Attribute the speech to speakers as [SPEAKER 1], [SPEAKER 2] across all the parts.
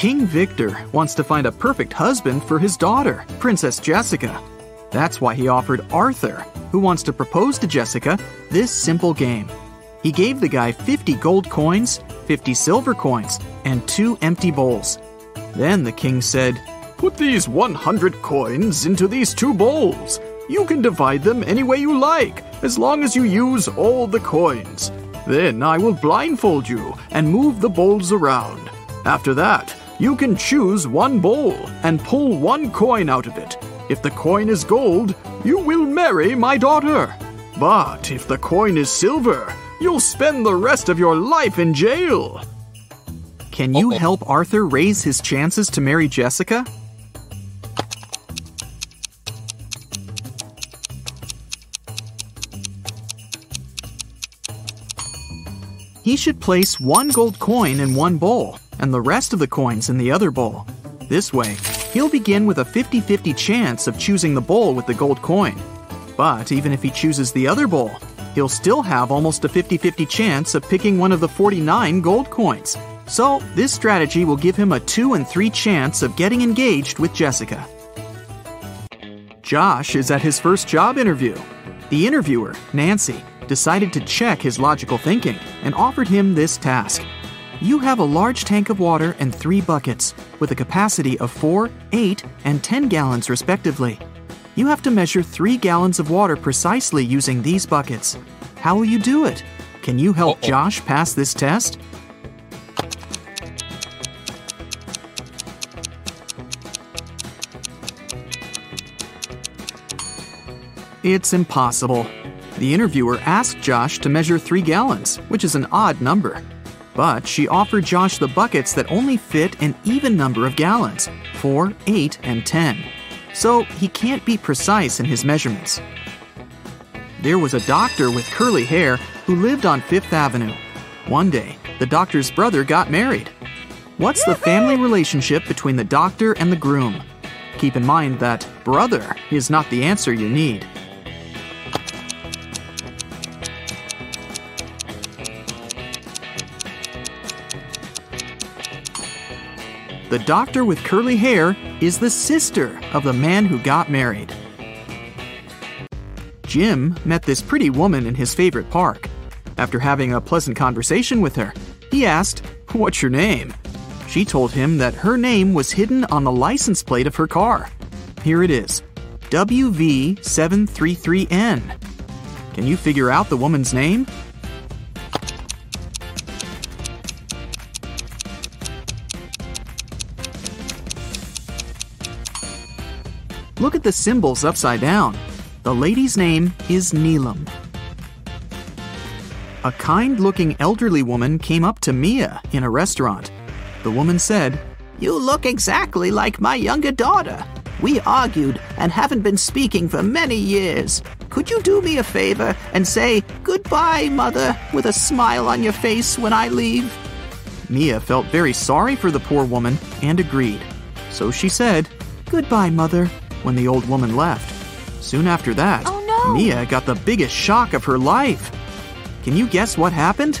[SPEAKER 1] King Victor wants to find a perfect husband for his daughter, Princess Jessica. That's why he offered Arthur, who wants to propose to Jessica, this simple game. He gave the guy 50 gold coins, 50 silver coins, and two empty bowls. Then the king said,
[SPEAKER 2] Put these 100 coins into these two bowls. You can divide them any way you like, as long as you use all the coins. Then I will blindfold you and move the bowls around. After that, you can choose one bowl and pull one coin out of it. If the coin is gold, you will marry my daughter. But if the coin is silver, you'll spend the rest of your life in jail.
[SPEAKER 1] Can you help Arthur raise his chances to marry Jessica? He should place one gold coin in one bowl and the rest of the coins in the other bowl. This way, he'll begin with a 50 50 chance of choosing the bowl with the gold coin. But even if he chooses the other bowl, he'll still have almost a 50 50 chance of picking one of the 49 gold coins. So, this strategy will give him a 2 and 3 chance of getting engaged with Jessica. Josh is at his first job interview. The interviewer, Nancy, decided to check his logical thinking and offered him this task. You have a large tank of water and three buckets, with a capacity of 4, 8, and 10 gallons respectively. You have to measure 3 gallons of water precisely using these buckets. How will you do it? Can you help
[SPEAKER 3] Uh-oh.
[SPEAKER 1] Josh pass this test? It's impossible. The interviewer asked Josh to measure 3 gallons, which is an odd number. But she offered Josh the buckets that only fit an even number of gallons 4, 8, and 10. So he can't be precise in his measurements. There was a doctor with curly hair who lived on Fifth Avenue. One day, the doctor's brother got married. What's the family relationship between the doctor and the groom? Keep in mind that brother is not the answer you need. The doctor with curly hair is the sister of the man who got married. Jim met this pretty woman in his favorite park. After having a pleasant conversation with her, he asked, What's your name? She told him that her name was hidden on the license plate of her car. Here it is WV733N. Can you figure out the woman's name? The symbols upside down. The lady's name is Neelam. A kind looking elderly woman came up to Mia in a restaurant. The woman said,
[SPEAKER 4] You look exactly like my younger daughter. We argued and haven't been speaking for many years. Could you do me a favor and say goodbye, mother, with a smile on your face when I leave?
[SPEAKER 1] Mia felt very sorry for the poor woman and agreed. So she said, Goodbye, mother, when the old woman left. Soon after that,
[SPEAKER 5] Oh, no.
[SPEAKER 1] Mia got the biggest shock of her life. Can you guess what happened?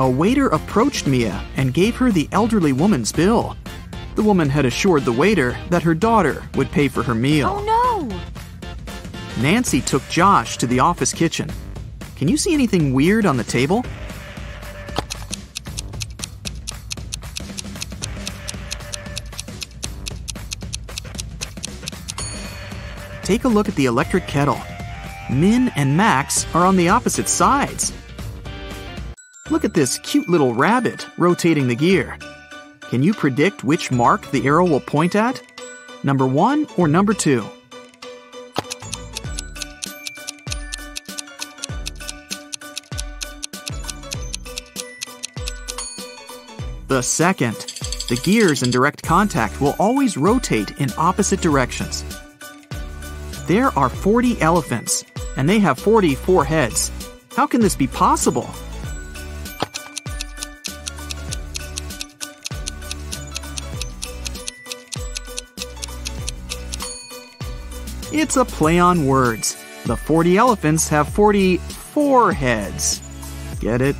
[SPEAKER 1] A waiter approached Mia and gave her the elderly woman's bill. The woman had assured the waiter that her daughter would pay for her meal.
[SPEAKER 5] Oh no!
[SPEAKER 1] Nancy took Josh to the office kitchen. Can you see anything weird on the table? Take a look at the electric kettle. Min and Max are on the opposite sides. Look at this cute little rabbit rotating the gear. Can you predict which mark the arrow will point at? Number one or number two? The second. The gears in direct contact will always rotate in opposite directions. There are 40 elephants, and they have 44 heads. How can this be possible? It's a play on words. The 40 elephants have 44 heads. Get it?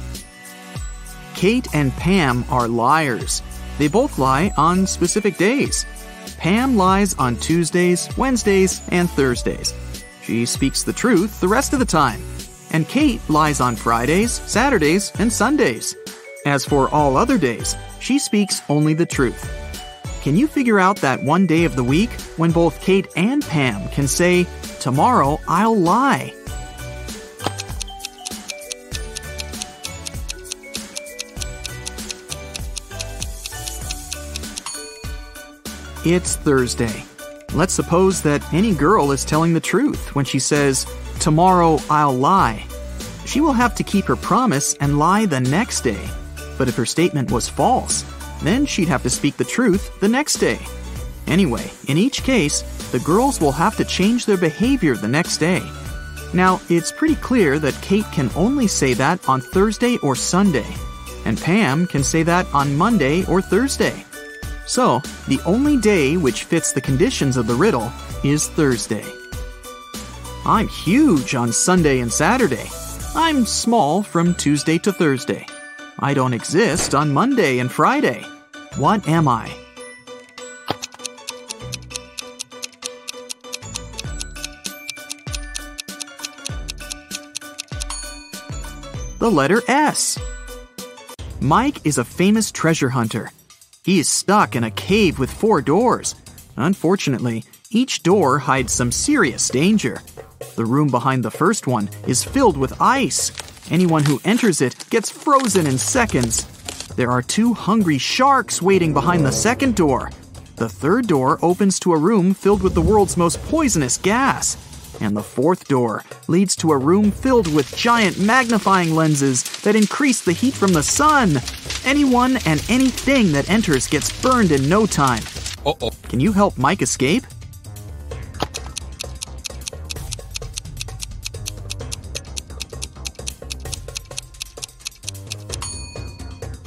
[SPEAKER 1] Kate and Pam are liars. They both lie on specific days. Pam lies on Tuesdays, Wednesdays, and Thursdays. She speaks the truth the rest of the time. And Kate lies on Fridays, Saturdays, and Sundays. As for all other days, she speaks only the truth. Can you figure out that one day of the week when both Kate and Pam can say, Tomorrow I'll lie? It's Thursday. Let's suppose that any girl is telling the truth when she says, Tomorrow I'll lie. She will have to keep her promise and lie the next day. But if her statement was false, then she'd have to speak the truth the next day. Anyway, in each case, the girls will have to change their behavior the next day. Now, it's pretty clear that Kate can only say that on Thursday or Sunday, and Pam can say that on Monday or Thursday. So, the only day which fits the conditions of the riddle is Thursday. I'm huge on Sunday and Saturday. I'm small from Tuesday to Thursday. I don't exist on Monday and Friday. What am I? The letter S. Mike is a famous treasure hunter. He is stuck in a cave with four doors. Unfortunately, each door hides some serious danger. The room behind the first one is filled with ice. Anyone who enters it gets frozen in seconds. There are two hungry sharks waiting behind the second door. The third door opens to a room filled with the world's most poisonous gas. And the fourth door leads to a room filled with giant magnifying lenses that increase the heat from the sun. Anyone and anything that enters gets burned in no time. Uh-oh. Can you help Mike escape?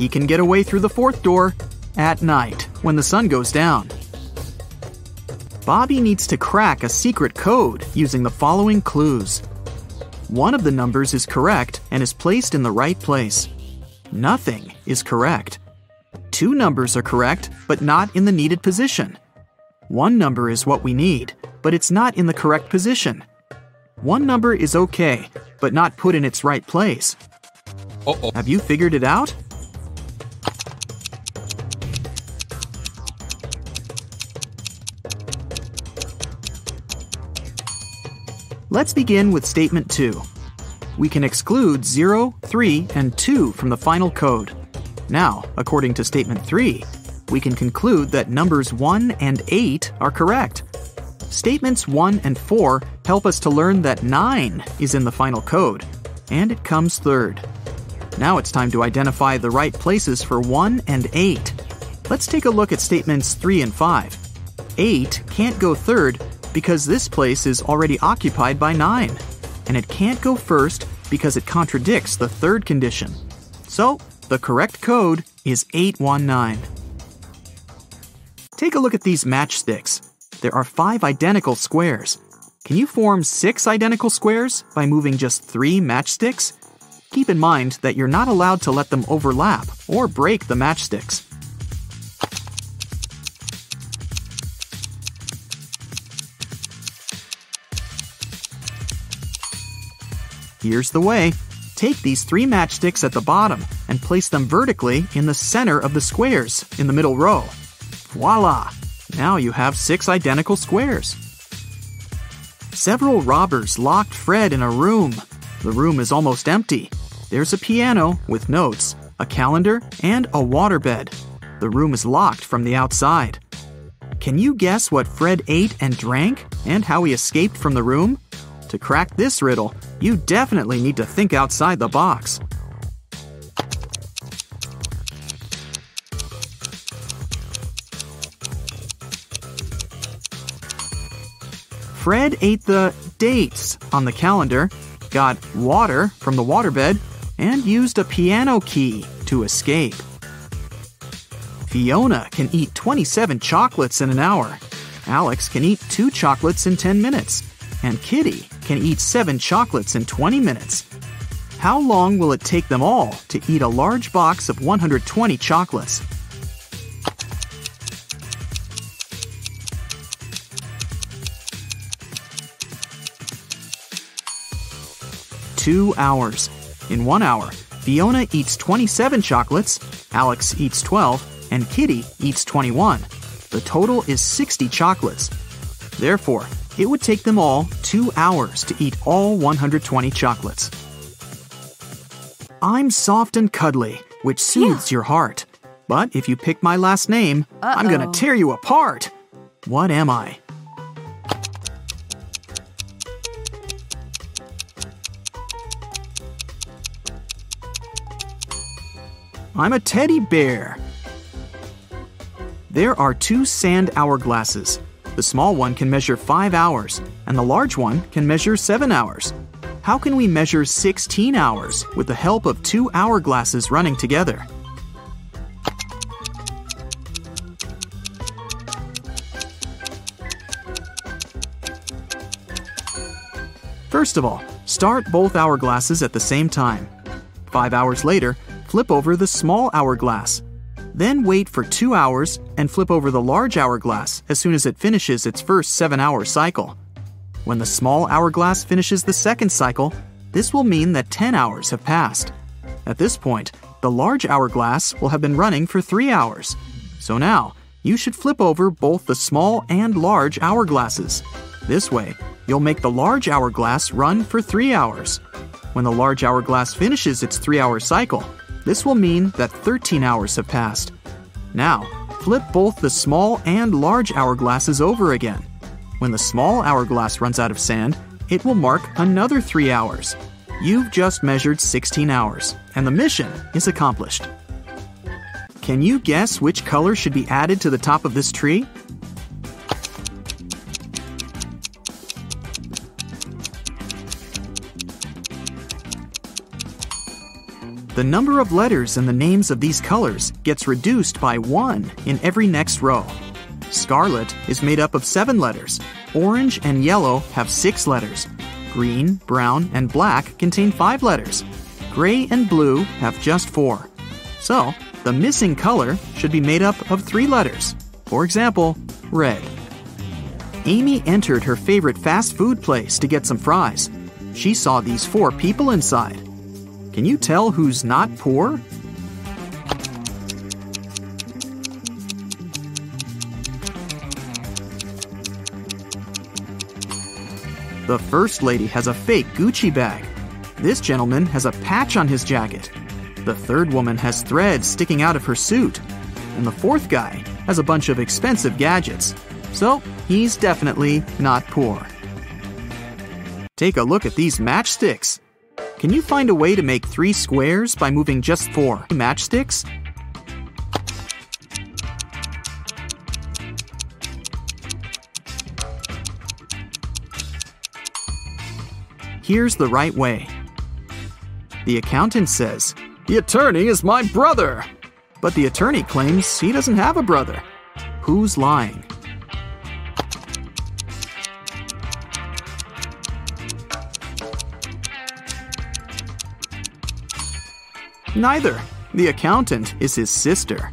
[SPEAKER 1] He can get away through the fourth door at night when the sun goes down. Bobby needs to crack a secret code using the following clues. One of the numbers is correct and is placed in the right place. Nothing is correct. Two numbers are correct, but not in the needed position. One number is what we need, but it's not in the correct position. One number is okay, but not put in its right place. Uh-oh. Have you figured it out? Let's begin with statement 2. We can exclude 0, 3, and 2 from the final code. Now, according to statement 3, we can conclude that numbers 1 and 8 are correct. Statements 1 and 4 help us to learn that 9 is in the final code, and it comes third. Now it's time to identify the right places for 1 and 8. Let's take a look at statements 3 and 5. 8 can't go third because this place is already occupied by 9, and it can't go first because it contradicts the third condition. So, the correct code is 819. Take a look at these matchsticks. There are five identical squares. Can you form six identical squares by moving just three matchsticks? Keep in mind that you're not allowed to let them overlap or break the matchsticks. Here's the way. Take these three matchsticks at the bottom and place them vertically in the center of the squares in the middle row. Voila! Now you have six identical squares. Several robbers locked Fred in a room. The room is almost empty. There's a piano with notes, a calendar, and a waterbed. The room is locked from the outside. Can you guess what Fred ate and drank and how he escaped from the room? To crack this riddle, you definitely need to think outside the box. Fred ate the dates on the calendar, got water from the waterbed, and used a piano key to escape. Fiona can eat 27 chocolates in an hour. Alex can eat two chocolates in 10 minutes. And Kitty can eat seven chocolates in 20 minutes. How long will it take them all to eat a large box of 120 chocolates? Two hours. In one hour, Fiona eats 27 chocolates, Alex eats 12, and Kitty eats 21. The total is 60 chocolates. Therefore, it would take them all two hours to eat all 120 chocolates. I'm soft and cuddly, which soothes your heart. But if you pick my last name, I'm gonna tear you apart. What am I? I'm a teddy bear. There are two sand hourglasses. The small one can measure 5 hours, and the large one can measure 7 hours. How can we measure 16 hours with the help of two hourglasses running together? First of all, start both hourglasses at the same time. Five hours later, flip over the small hourglass. Then wait for two hours and flip over the large hourglass as soon as it finishes its first seven hour cycle. When the small hourglass finishes the second cycle, this will mean that 10 hours have passed. At this point, the large hourglass will have been running for three hours. So now, you should flip over both the small and large hourglasses. This way, you'll make the large hourglass run for three hours. When the large hourglass finishes its three hour cycle, this will mean that 13 hours have passed. Now, flip both the small and large hourglasses over again. When the small hourglass runs out of sand, it will mark another three hours. You've just measured 16 hours, and the mission is accomplished. Can you guess which color should be added to the top of this tree? The number of letters in the names of these colors gets reduced by one in every next row. Scarlet is made up of seven letters. Orange and yellow have six letters. Green, brown, and black contain five letters. Gray and blue have just four. So, the missing color should be made up of three letters. For example, red. Amy entered her favorite fast food place to get some fries. She saw these four people inside. Can you tell who's not poor? The first lady has a fake Gucci bag. This gentleman has a patch on his jacket. The third woman has threads sticking out of her suit. And the fourth guy has a bunch of expensive gadgets. So, he's definitely not poor. Take a look at these matchsticks. Can you find a way to make three squares by moving just four matchsticks? Here's the right way. The accountant says,
[SPEAKER 2] The attorney is my brother.
[SPEAKER 1] but the attorney claims he doesn't have a brother. Who's lying? Neither. The accountant is his sister.